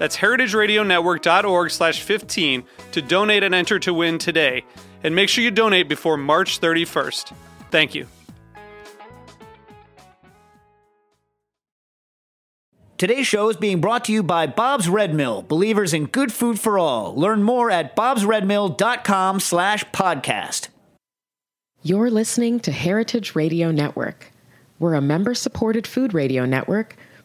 That's heritageradionetwork.org slash 15 to donate and enter to win today. And make sure you donate before March 31st. Thank you. Today's show is being brought to you by Bob's Red Mill, believers in good food for all. Learn more at bobsredmill.com slash podcast. You're listening to Heritage Radio Network. We're a member-supported food radio network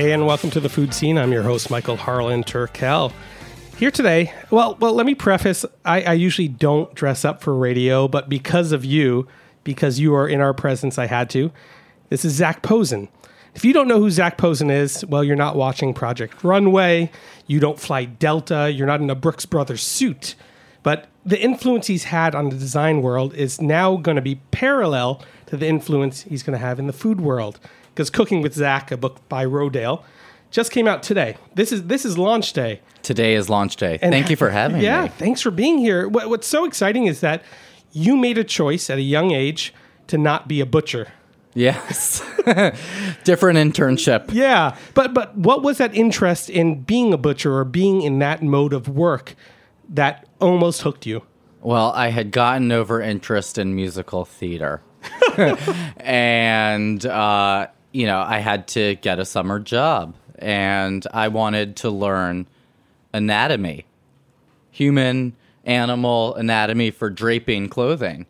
Hey, and welcome to the Food Seen. I'm your host, Michael Harlan Turkell. Here today, well, well, let me preface. I, I usually don't dress up for radio, but because of you, because you are in our presence, I had to. This is Zac Posen. If you don't know who Zac Posen is, well, you're not watching Project Runway. You don't fly Delta. You're not in a Brooks Brothers suit. But the influence he's had on the design world is now going to be parallel to the influence he's going to have in the food world. Because Cooking with Zac, a book by Rodale, just came out today. This is this is launch day. Today is launch day. And- Thank you for having yeah, me. Yeah, thanks for being here. What, what's so exciting is that you made a choice at a young age to not be a butcher. Yes. Different internship. Yeah, but but what was that interest in being a butcher or being in that mode of work that almost hooked you? Well, I had gotten over interest in musical theater. and, uh, you know, I had to get a summer job. And I wanted to learn anatomy human, animal anatomy for draping clothing,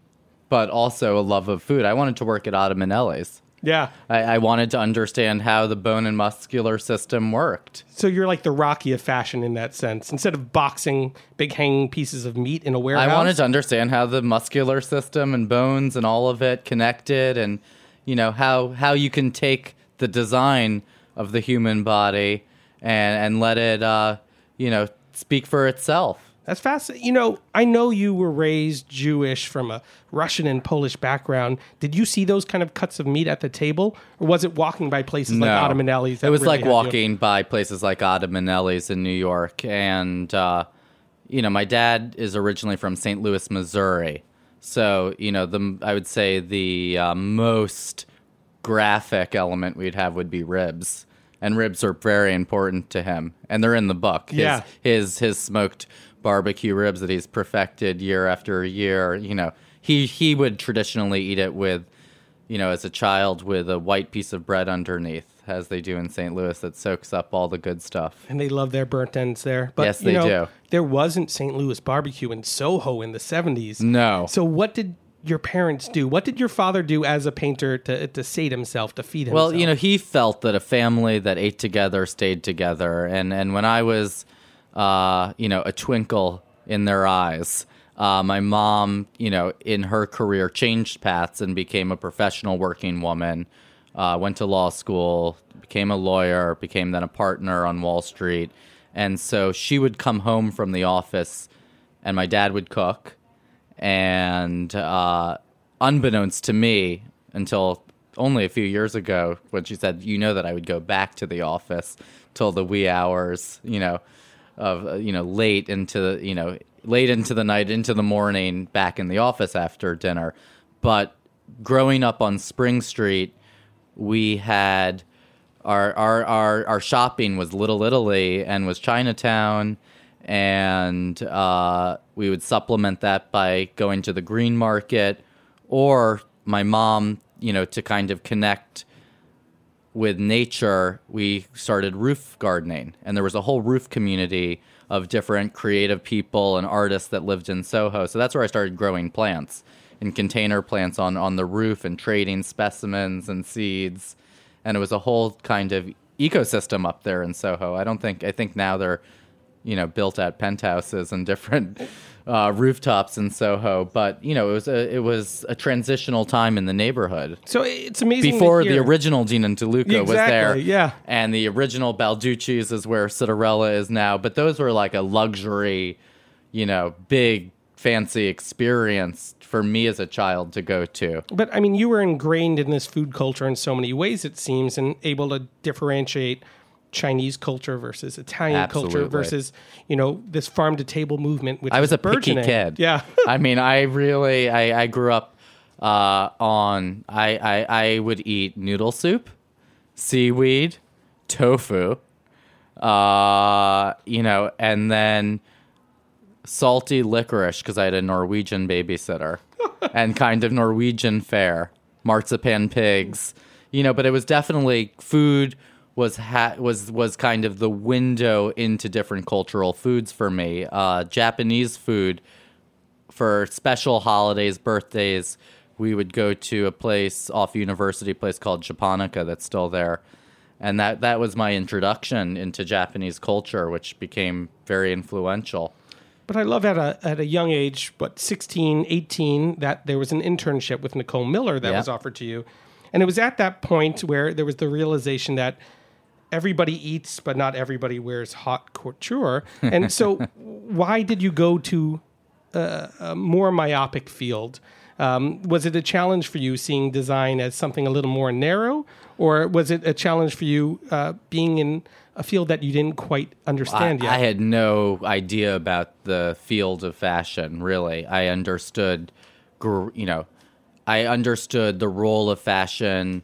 but also a love of food. I wanted to work at Ottomanelli's. Yeah. I, I wanted to understand how the bone and muscular system worked. So you're like the Rocky of fashion in that sense. Instead of boxing big hanging pieces of meat in a warehouse. I wanted to understand how the muscular system and bones and all of it connected, and you know how how you can take the design of the human body and and let it uh, you know speak for itself. That's fascinating. You know, I know you were raised Jewish from a Russian and Polish background. Did you see those kind of cuts of meat at the table, or was it walking by places like Ottomanelli's? It was really like had you? walking by places like Ottomanelli's in New York, and uh, you know, my dad is originally from St. Louis, Missouri, so you know, the I would say the uh, most graphic element we'd have would be ribs, and ribs are very important to him, and they're in the book. His, Yeah. his his smoked barbecue ribs that he's perfected year after year. You know, he he would traditionally eat it with you know, as a child with a white piece of bread underneath, as they do in St. Louis, that soaks up all the good stuff. and they love their burnt ends there. But Yes, you they know, do. There wasn't St. Louis barbecue in Soho in the seventies. No. So what did your parents do? What did your father do as a painter to to sate himself to feed himself? Well, you know, he felt that a family that ate together stayed together, and and when I was, uh, you know, a twinkle in their eyes. Uh, my mom, you know, in her career changed paths and became a professional working woman. Uh, went to law school, became a lawyer, became then a partner on Wall Street, and so she would come home from the office, and my dad would cook, and uh, unbeknownst to me, until only a few years ago, when she said, "You know that I would go back to the office till the wee hours," you know, of uh, you know late into you know late into the night, into the morning, back in the office after dinner. But growing up on Spring Street, we had our our our, our shopping was Little Italy and was Chinatown, and uh, we would supplement that by going to the Green Market, or my mom, you know, to kind of connect with nature, we started roof gardening, and there was a whole roof community of different creative people and artists that lived in Soho. So that's where I started growing plants in container plants on on the roof and trading specimens and seeds, and it was a whole kind of ecosystem up there in Soho. I don't think I think now they're you know built at penthouses and different uh, rooftops in Soho, but you know it was a it was a transitional time in the neighborhood So it's amazing. before the original Dean and DeLuca was there. Yeah. And the original Balducci's is where Citarella is now. But those were like a luxury, you know, big fancy experience for me as a child to go to. But I mean, you were ingrained in this food culture in so many ways, it seems, and able to differentiate Chinese culture versus Italian culture versus, you know, this farm to table movement. Which I was a picky kid. Yeah. I mean, I really, I, I grew up uh, on, I, I, I would eat noodle soup, seaweed, tofu, uh, you know, and then salty licorice because I had a Norwegian babysitter and kind of Norwegian fare, marzipan pigs, you know, but it was definitely food was ha- was was kind of the window into different cultural foods for me. Uh, Japanese food for special holidays, birthdays, we would go to a place off University, a place called Japonica that's still there. And that, that was my introduction into Japanese culture, which became very influential. But I love at a at a young age, what 16, 18, that there was an internship with Nicole Miller that Yeah. was offered to you, and it was at that point where there was the realization that everybody eats, but not everybody wears haute couture. And so, why did you go to uh, a more myopic field? Um, was it a challenge for you seeing design as something a little more narrow, or was it a challenge for you uh, being in a field that you didn't quite I, understand yet? I had no idea about the field of fashion, really. I understood, you know, I understood the role of fashion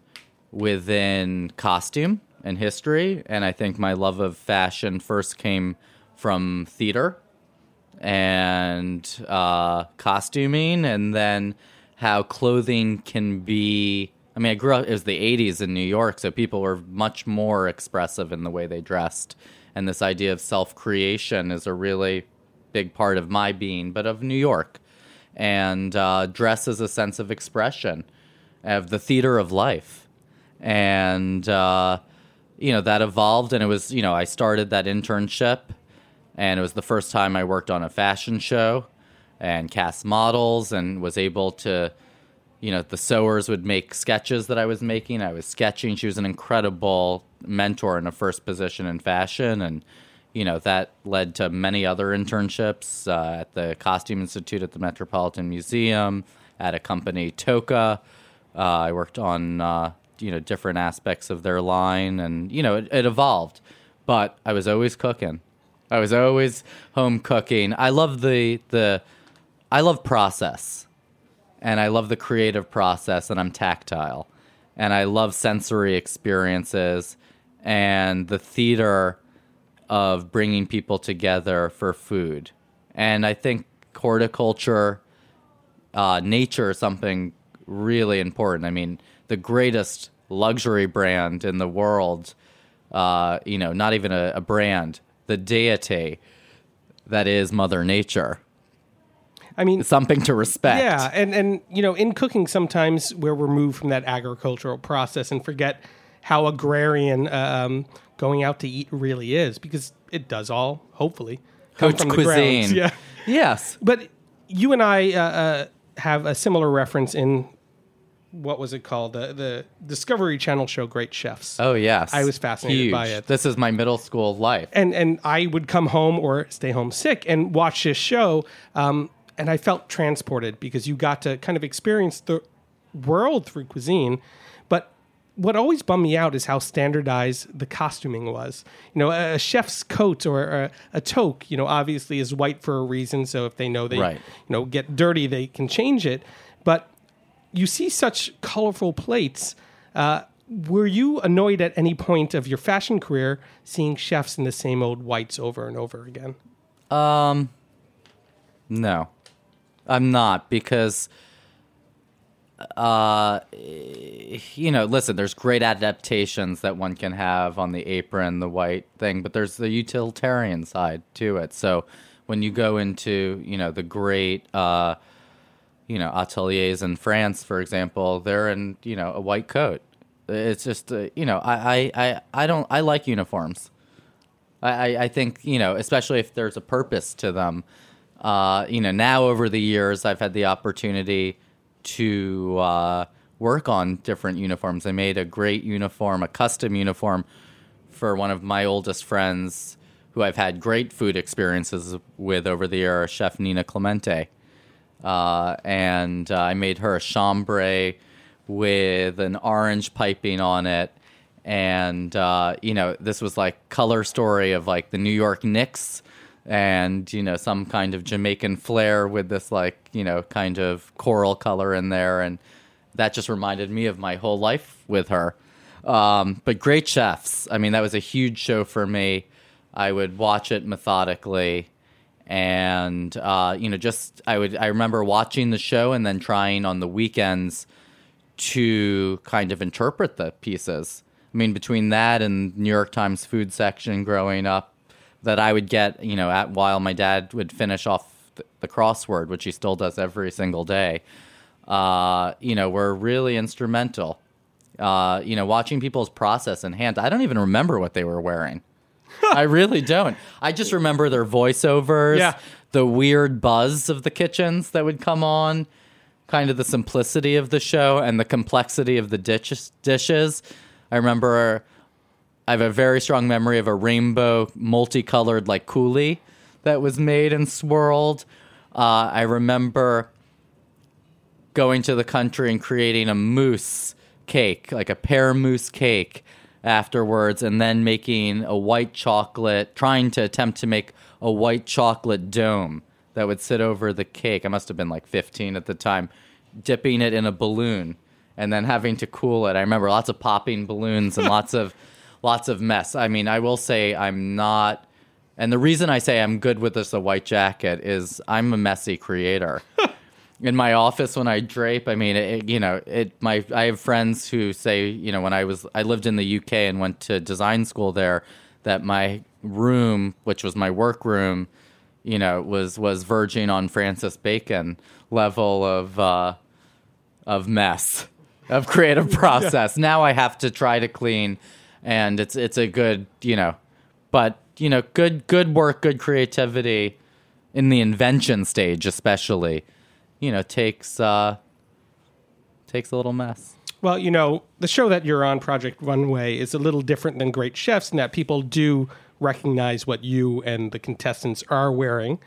within costume and history. And I think my love of fashion first came from theater and uh, costuming, and then how clothing can be. I mean, I grew up, it was the 80s in New York, so people were much more expressive in the way they dressed. And this idea of self creation is a really big part of my being, but of New York. And uh, dress is a sense of expression, of the theater of life. And, uh, you know, that evolved, and it was, you know, I started that internship and it was the first time I worked on a fashion show and cast models and was able to you know the sewers would make sketches that I was making. I was sketching. She was an incredible mentor in a first position in fashion. And you know that led to many other internships uh, at the costume institute at the metropolitan museum at a company Tocca. Uh, i worked on uh, you know different aspects of their line and you know it, it evolved. But i was always cooking. I was always home cooking. I love the the I love process. And I love the creative process and I'm tactile. And I love sensory experiences and the theater of bringing people together for food. And I think horticulture, uh, nature is something really important. I mean, the greatest luxury brand in the world, uh, you know, not even a, a brand, the deity that is Mother Nature. I mean, Something to respect. Yeah, and and you know, in cooking, sometimes we're removed from that agricultural process and forget how agrarian um, going out to eat really is, because it does all hopefully come from the cuisine. grounds. Yeah, Yes. but you and I uh, uh, have a similar reference in what was it called the the Discovery Channel show Great Chefs. Oh yes. I was fascinated Huge. by it. This is my middle school life. and and I would come home or stay home sick and watch this show, um, and I felt transported because you got to kind of experience the world through cuisine, but what always bummed me out is how standardized the costuming was. You know, a, chef's coat or a, a toque, you know, obviously is white for a reason. So if they know they, Right. you know, get dirty, they can change it. But you see such colorful plates. Uh, were you annoyed at any point of your fashion career seeing chefs in the same old whites over and over again? Um, No, I'm not because, uh, you know, listen, there's great adaptations that one can have on the apron, the white thing, but there's the utilitarian side to it. So when you go into, you know, the great, uh, you know, ateliers in France, for example, they're in, you know, a white coat. It's just, uh, you know, I, I, I, I don't, I like uniforms. I, I- I think you know, especially if there's a purpose to them. Uh, you know, now over the years, I've had the opportunity to uh, work on different uniforms. I made a great uniform, a custom uniform for one of my oldest friends, who I've had great food experiences with over the year, Chef Nina Clemente. Uh, and uh, I made her a chambray with an orange piping on it. And, uh, you know, this was like color story of like the New York Knicks and, you know, some kind of Jamaican flair with this like, you know, kind of coral color in there. And that just reminded me of my whole life with her. Um, but great chefs. I mean, that was a huge show for me. I would watch it methodically and uh, you know just i would i remember watching the show and then trying on the weekends to kind of interpret the pieces i mean between that and new york times food section growing up that i would get you know at while my dad would finish off the, crossword which he still does every single day uh, you know were really instrumental uh, you know watching people's process in hand i don't even remember what they were wearing I really don't. I just remember their voiceovers, Yeah. the weird buzz of the kitchens that would come on, kind of the simplicity of the show and the complexity of the dishes. I remember I have a very strong memory of a rainbow, multicolored like coulis that was made and swirled. Uh, I remember going to the country and creating a mousse cake, like a pear mousse cake afterwards, and then making a white chocolate, trying to attempt to make a white chocolate dome that would sit over the cake. I must have been like 15 at the time, dipping it in a balloon and then having to cool it. I remember lots of popping balloons and lots of lots of mess. I mean, I will say I'm not and the reason I say I'm good with this a white jacket is I'm a messy creator. In my office when I drape, I mean, it, you know, it. My I have friends who say, you know, when I was I lived in the UK and went to design school there, that my room, which was my work room, you know, was was verging on Francis Bacon level of uh, of mess of creative process. Now I have to try to clean, and it's it's a good you know, but you know, good good work, good creativity in the invention stage, especially, you know, takes uh, takes a little mess. Well, you know, the show that you're on, Project Runway, is a little different than Great Chefs in that people do recognize what you and the contestants are wearing.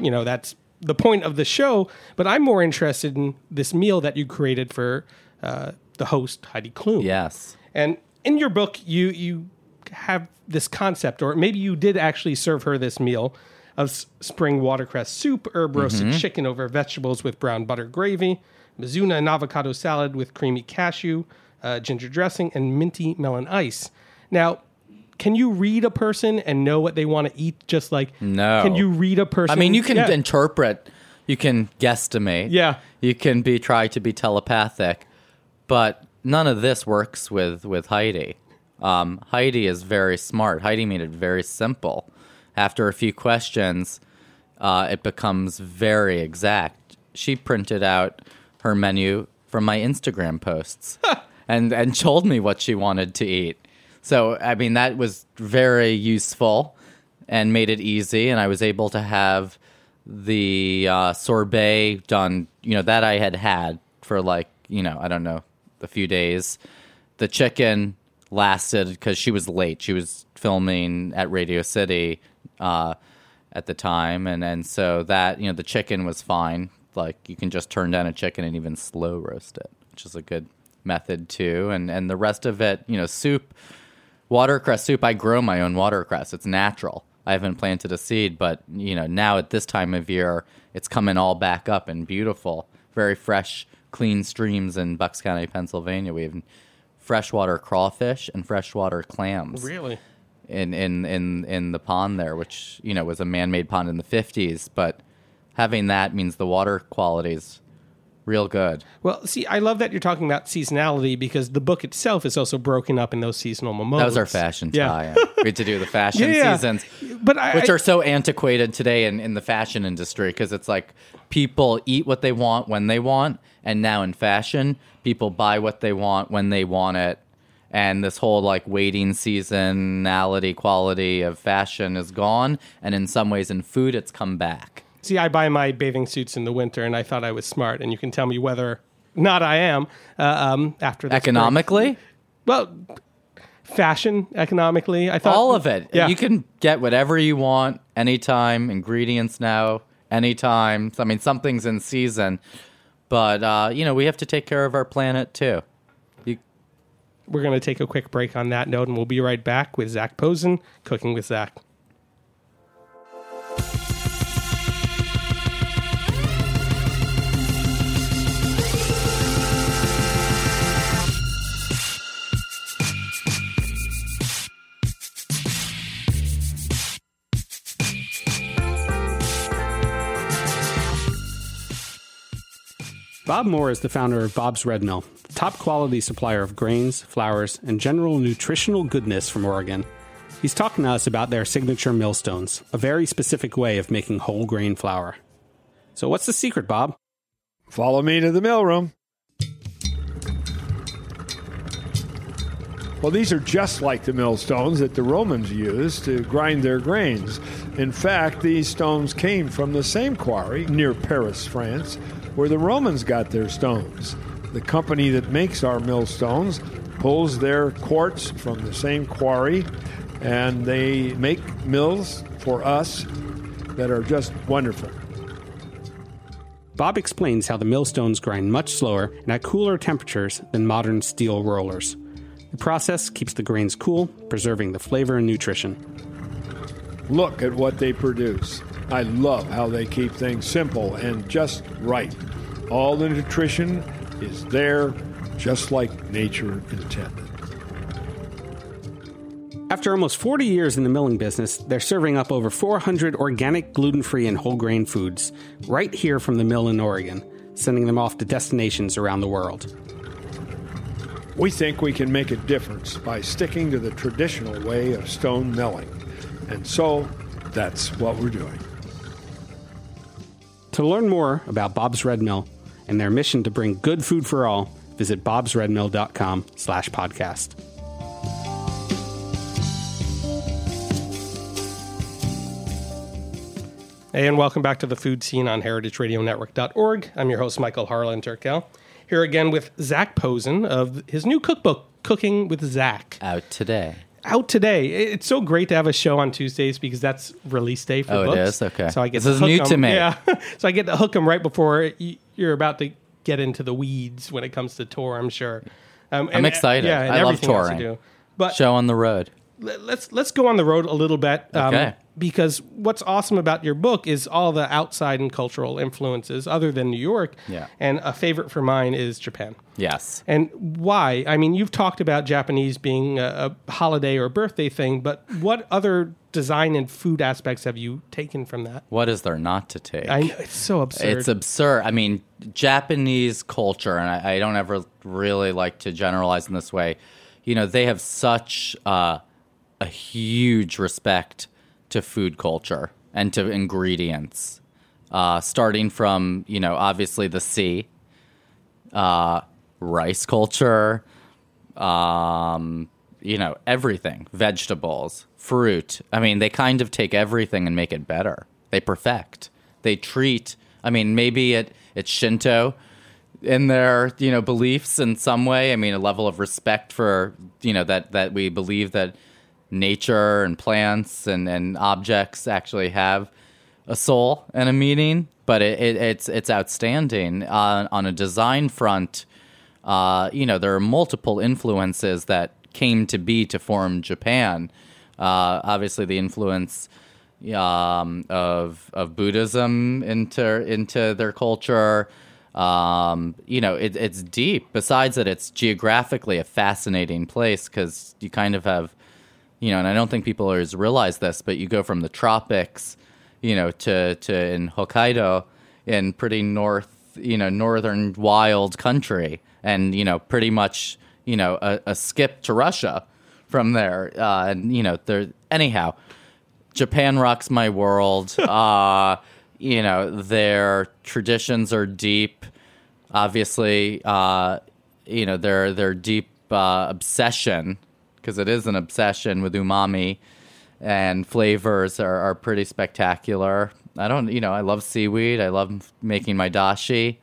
You know, that's the point of the show. But I'm more interested in this meal that you created for uh, the host, Heidi Klum. Yes. And in your book, you you have this concept, or maybe you did actually serve her this meal of s- spring watercress soup, herb roasted chicken over vegetables with brown butter gravy, mizuna and avocado salad with creamy cashew, uh, ginger dressing, and minty melon ice. Now, can you read a person and know what they want to eat? Just like No. can you read a person? I mean, you can Yeah. interpret, you can guesstimate. Yeah. You can be try to be telepathic, but none of this works with with Heidi. Um, Heidi is very smart. Heidi made it very simple. After a few questions, uh, it becomes very exact. She printed out her menu from my Instagram posts and and told me what she wanted to eat. So I mean that was very useful and made it easy, and I was able to have the uh, sorbet done. You know that I had had for like you know I don't know a few days. The chicken lasted because she was late. She was filming at Radio City uh, at the time, and and so that you know the chicken was fine. Like you can just turn down a chicken and even slow roast it, which is a good method too, and and the rest of it, you know, soup, watercress soup. I grow my own watercress. It's natural. I haven't planted a seed, but you know, now at this time of year, it's coming all back up and beautiful, very fresh, clean streams in Bucks County, Pennsylvania. We have freshwater crawfish and freshwater clams Really? in in in in the pond there, which you know was a man-made pond in the '50s. But having that means the water quality is real good. Well, see, I love that you're talking about seasonality because the book itself is also broken up in those seasonal moments. That was our fashion Yeah. tie-in. we had to do the fashion yeah. seasons, But I, which I- are so antiquated today in, in the fashion industry because it's like people eat what they want when they want, and now in fashion, people buy what they want when they want it. And this whole like waiting seasonality quality of fashion is gone, and in some ways, in food, it's come back. See, I buy my bathing suits in the winter, and I thought I was smart. And you can tell me whether or not I am uh, um, after this break. Economically, Well, fashion economically, I thought all of it. Yeah. You can get whatever you want anytime. Ingredients now, anytime. I mean, something's in season, but uh, you know we have to take care of our planet too. You, We're going to take a quick break on that note, and we'll be right back with Zac Posen, cooking with Zac. Bob Moore is the founder of Bob's Red Mill, top quality supplier of grains, flours, and general nutritional goodness from Oregon. He's talking to us about their signature millstones, a very specific way of making whole grain flour. So, what's the secret, Bob? Follow me to the mill room. Well, these are just like the millstones that the Romans used to grind their grains. In fact, these stones came from the same quarry near Paris, France, where the Romans got their stones. The company that makes our millstones pulls their quartz from the same quarry, and they make mills for us that are just wonderful. Bob explains how the millstones grind much slower and at cooler temperatures than modern steel rollers. The process keeps the grains cool, preserving the flavor and nutrition. Look at what they produce. I love how they keep things simple and just right. All the nutrition is there, just like nature intended. After almost 40 years in the milling business, they're serving up over 400 organic, gluten free, and whole grain foods right here from the mill in Oregon, sending them off to destinations around the world. We think we can make a difference by sticking to the traditional way of stone milling. And so that's what we're doing. To learn more about Bob's Red Mill and their mission to bring good food for all, visit bobsredmill.com slash podcast. Hey, and welcome back to the Food Seen on heritageradionetwork.org. I'm your host, Michael Harlan Turkell. Here again with Zac Posen of his new cookbook, Cooking with Zac. out today. Out today. It's so great to have a show on Tuesdays because that's release day for Oh, it books. is? Okay. So I get This is new new 'em- to me. Yeah. so I get to hook them right before you're about to get into the weeds when it comes to tour, I'm sure. Um, I'm excited. Yeah, I love touring. do. But Show on the road. Let- let's let's go on the road a little bit um, Okay. because what's awesome about your book is all the outside and cultural influences other than New York. Yeah. And a favorite for mine is Japan. Yes. And why? I mean, you've talked about Japanese being a, a holiday or birthday thing, but what other design and food aspects have you taken from that? What is there not to take? I know it's so absurd. It's absurd. I mean, Japanese culture, and I, I don't ever really like to generalize in this way. You know, they have such uh, a huge respect to food culture and to ingredients, uh, starting from you know obviously the sea, uh, rice culture, um, you know everything, vegetables, fruit. I mean, they kind of take everything and make it better. They perfect. They treat. I mean, maybe it it's Shinto in their you know beliefs in some way. I mean, a level of respect for you know that that we believe that nature and plants and and objects actually have a soul and a meaning. But it, it, it's it's outstanding on on a design front. uh, you know, there are multiple influences that came to be to form Japan. Uh, obviously, the influence um, of of Buddhism into into their culture. Um, you know, it, it's deep. Besides that, it's geographically a fascinating place because you kind of have, you know, and I don't think people always realize this, but you go from the tropics, you know, to to in Hokkaido, in pretty north, you know, northern wild country, and you know, pretty much, you know, a, a skip to Russia from there. Uh, and you know, there anyhow. Japan rocks my world. Uh, you know, their traditions are deep. Obviously, uh, you know, their their deep uh, obsession, because it is an obsession with umami and flavors are, are pretty spectacular. I don't, you know, I love seaweed. I love making my dashi.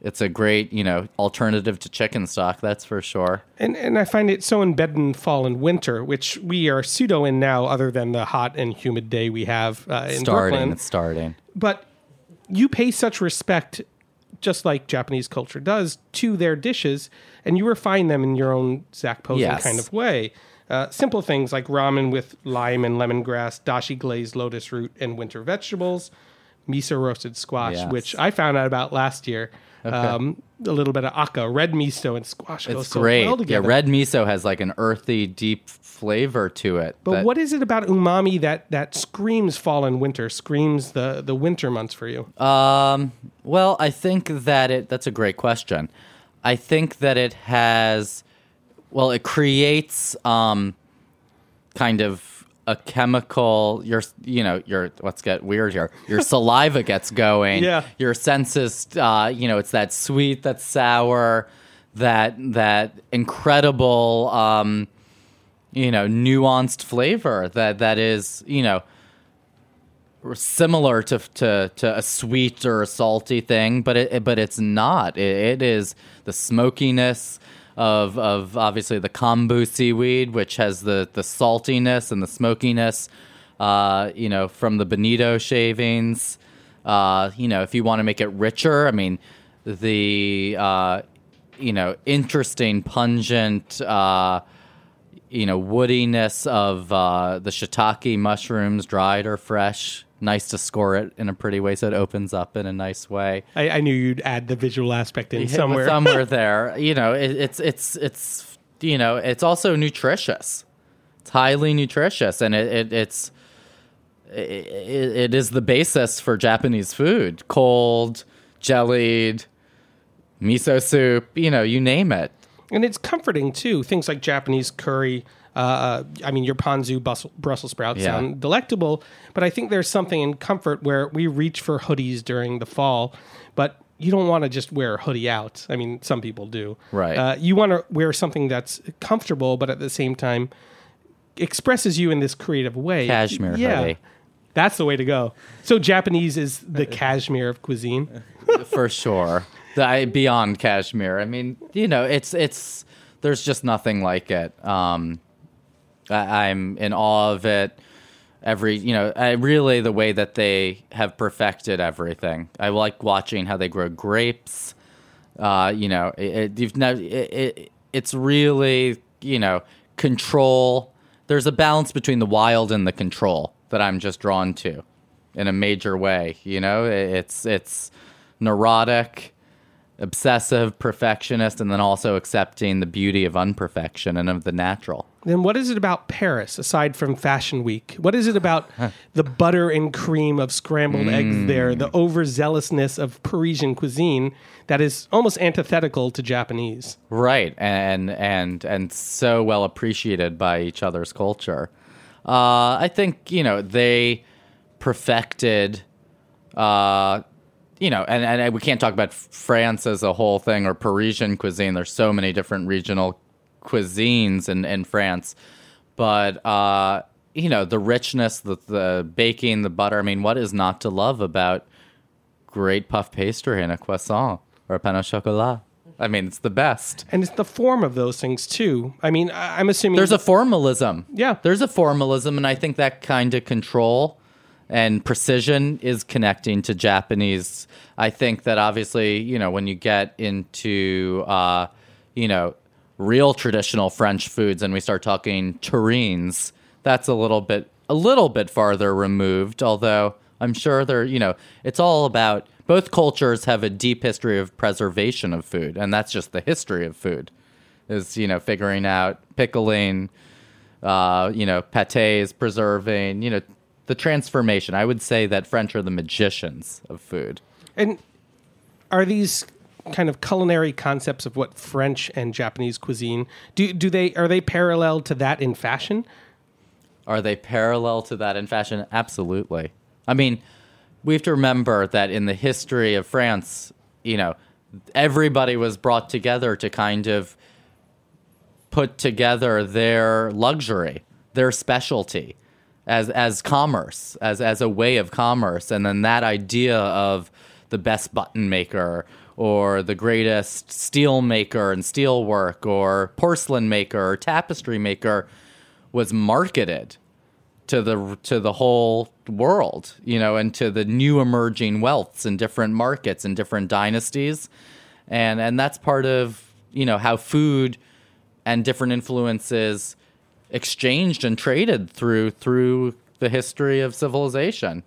It's a great, you know, alternative to chicken stock, that's for sure. And and I find it so embedded in fall and winter, which we are pseudo in now, other than the hot and humid day we have uh, in starting, Brooklyn. it's starting. But you pay such respect, just like Japanese culture does, to their dishes, and you refine them in your own Zac Posen Yes. kind of way. Uh, simple things like ramen with lime and lemongrass, dashi glazed lotus root and winter vegetables, miso roasted squash, Yes. which I found out about last year. Um, a little bit of aka, red miso, and squash goes It's so great. well yeah, red miso has like an earthy, deep flavor to it. But that- what is it about umami that that screams fall and winter, screams the the winter months for you? Um, well, I think that it. That's a great question. I think that it has. Well, it creates um, kind of a chemical. Your, you know, your. Let's get weird here. Your saliva gets going. Yeah. Your senses. Uh, you know, it's that sweet, that sour, that that incredible. Um, you know, nuanced flavor that that is. You know similar to, to to a sweet or a salty thing, but it but it's not. It, it is the smokiness of of obviously the kombu seaweed, which has the the saltiness and the smokiness. Uh, you know, from the bonito shavings. Uh, you know, if you want to make it richer, I mean, the uh, you know interesting, pungent. Uh, you know woodiness of uh, the shiitake mushrooms, dried or fresh. Nice to score it in a pretty way, so it opens up in a nice way. I, I knew you'd add the visual aspect in somewhere. somewhere there. You know, it, it's it's it's you know, it's also nutritious. It's highly nutritious, and it, it it's it, it is the basis for Japanese food: cold, jellied, miso soup. You know, you name it. and it's comforting too. Things like Japanese curry. Uh, I mean, your ponzu Brussels, Brussels sprouts Yeah. sound delectable, but I think there's something in comfort where we reach for hoodies during the fall, but you don't want to just wear a hoodie out. I mean, some people do. Right. Uh, you want to wear something that's comfortable, but at the same time expresses you in this creative way. Cashmere yeah. hoodie. That's the way to go. So Japanese is the cashmere of cuisine. for sure. I, beyond cashmere. I mean, you know, it's it's there's just nothing like it. Um, I, I'm in awe of it. Every you know, I really the way that they have perfected everything. I like watching how they grow grapes. Uh, you know, it, it, never. It, it, it's really you know control. There's a balance between the wild and the control that I'm just drawn to, in a major way. You know, It- it's it's neurotic, obsessive, perfectionist, and then also accepting the beauty of unperfection and of the natural. Then what is it about Paris aside from Fashion Week? What is it about the butter and cream of scrambled eggs there, the overzealousness of Parisian cuisine that is almost antithetical to Japanese? Right, and and and so well appreciated by each other's culture. Uh, I think you know they perfected. Uh, you know, and, and we can't talk about France as a whole thing or Parisian cuisine. There's so many different regional cuisines in, in France, but uh, you know the richness, the the baking, the butter. I mean, what is not to love about great puff pastry and a croissant or a pain au chocolat? I mean, it's the best. And it's the form of those things too. I mean, I- I'm assuming There's a formalism. Yeah. There's a formalism, and I think that kind of control and precision is connecting to Japanese. I think that obviously, you know, when you get into, uh, you know, real traditional French foods and we start talking terrines, that's a little bit a little bit farther removed. Although I'm sure they're, you know, it's all about both cultures have a deep history of preservation of food, and that's just the history of food. Is you know figuring out pickling, uh, you know, pates, preserving, you know, the transformation. I would say that French are the magicians of food. And are these kind of culinary concepts of what French and Japanese cuisine do? Do they are they parallel to that in fashion? Are they parallel to that in fashion? Absolutely. I mean, we have to remember that in the history of France, you know, everybody was brought together to kind of put together their luxury, their specialty as as commerce, as as a way of commerce, and then that idea of the best button maker or the greatest steel maker and steel work or porcelain maker or tapestry maker was marketed to the to the whole world, you know, and to the new emerging wealths in different markets and different dynasties. And and that's part of, you know, how food and different influences exchanged and traded through through the history of civilization.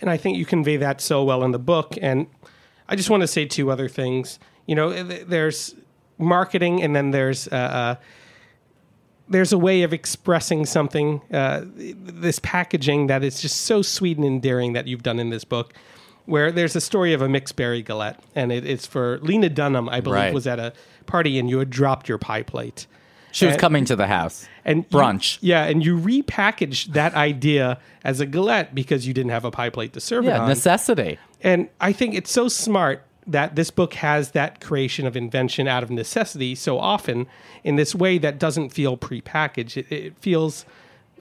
And I think you convey that so well in the book. And I just want to say two other things. You know, there's marketing, and then there's uh, uh, there's a way of expressing something. Uh, this packaging that is just so sweet and endearing that you've done in this book. Where there's a story of a mixed berry galette, and it, it's for Lena Dunham, I believe, Right. was at a party, and you had dropped your pie plate. She was And- coming to the house. and you- brunch. yeah, and you repackaged that idea as a galette because you didn't have a pie plate to serve it yeah, on. necessity. And I think it's so smart that this book has that creation of invention out of necessity so often in this way that doesn't feel prepackaged. It, it feels,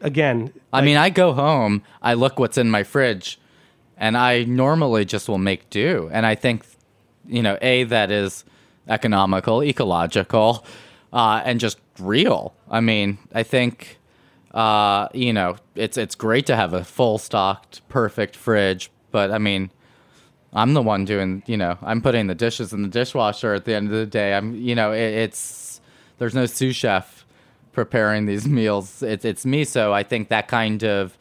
again, I mean, I go home, I look what's in my fridge, and I normally just will make do. And I think, you know, A, that is economical, ecological, uh, and just real. I mean, I think, uh, you know, it's it's great to have a full stocked, perfect fridge, but I mean, I'm the one doing, you know, I'm putting the dishes in the dishwasher at the end of the day. I'm, you know, it, it's there's no sous chef preparing these meals. It's it's me, so I think that kind of,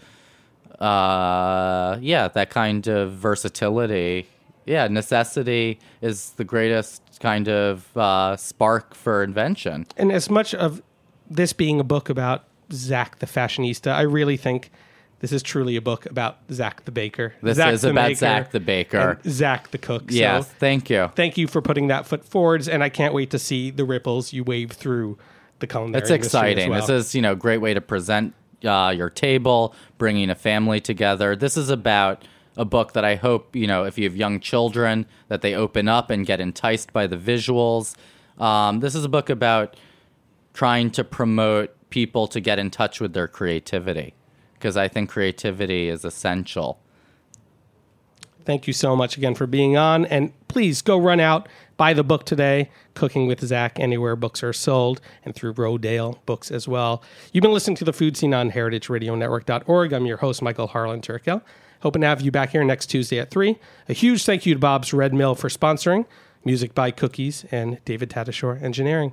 uh, yeah, that kind of versatility, yeah, necessity is the greatest kind of uh, spark for invention. and as much of this being a book about Zac the fashionista, I really think this is truly a book about Zac the baker. This Zac is about maker, Zac the baker. and Zac the cook. Yes, thank you. thank you for putting that foot forwards, and I can't wait to see the ripples you wave through the culinary. It's exciting. well. This is, you know, a great way to present uh, your table, bringing a family together. This is about a book that I hope, you know, if you have young children, that they open up and get enticed by the visuals. Um, this is a book about trying to promote people to get in touch with their creativity because I think creativity is essential. Thank you so much again for being on. And please go run out, buy the book today, Cooking with Zac, anywhere books are sold, and through Rodale Books as well. You've been listening to the Food Seen on heritageradionetwork.org. I'm your host, Michael Harlan Turkell. Hoping to have you back here next Tuesday at 3. A huge thank you to Bob's Red Mill for sponsoring. Music by Cookies and David Tatashore Engineering.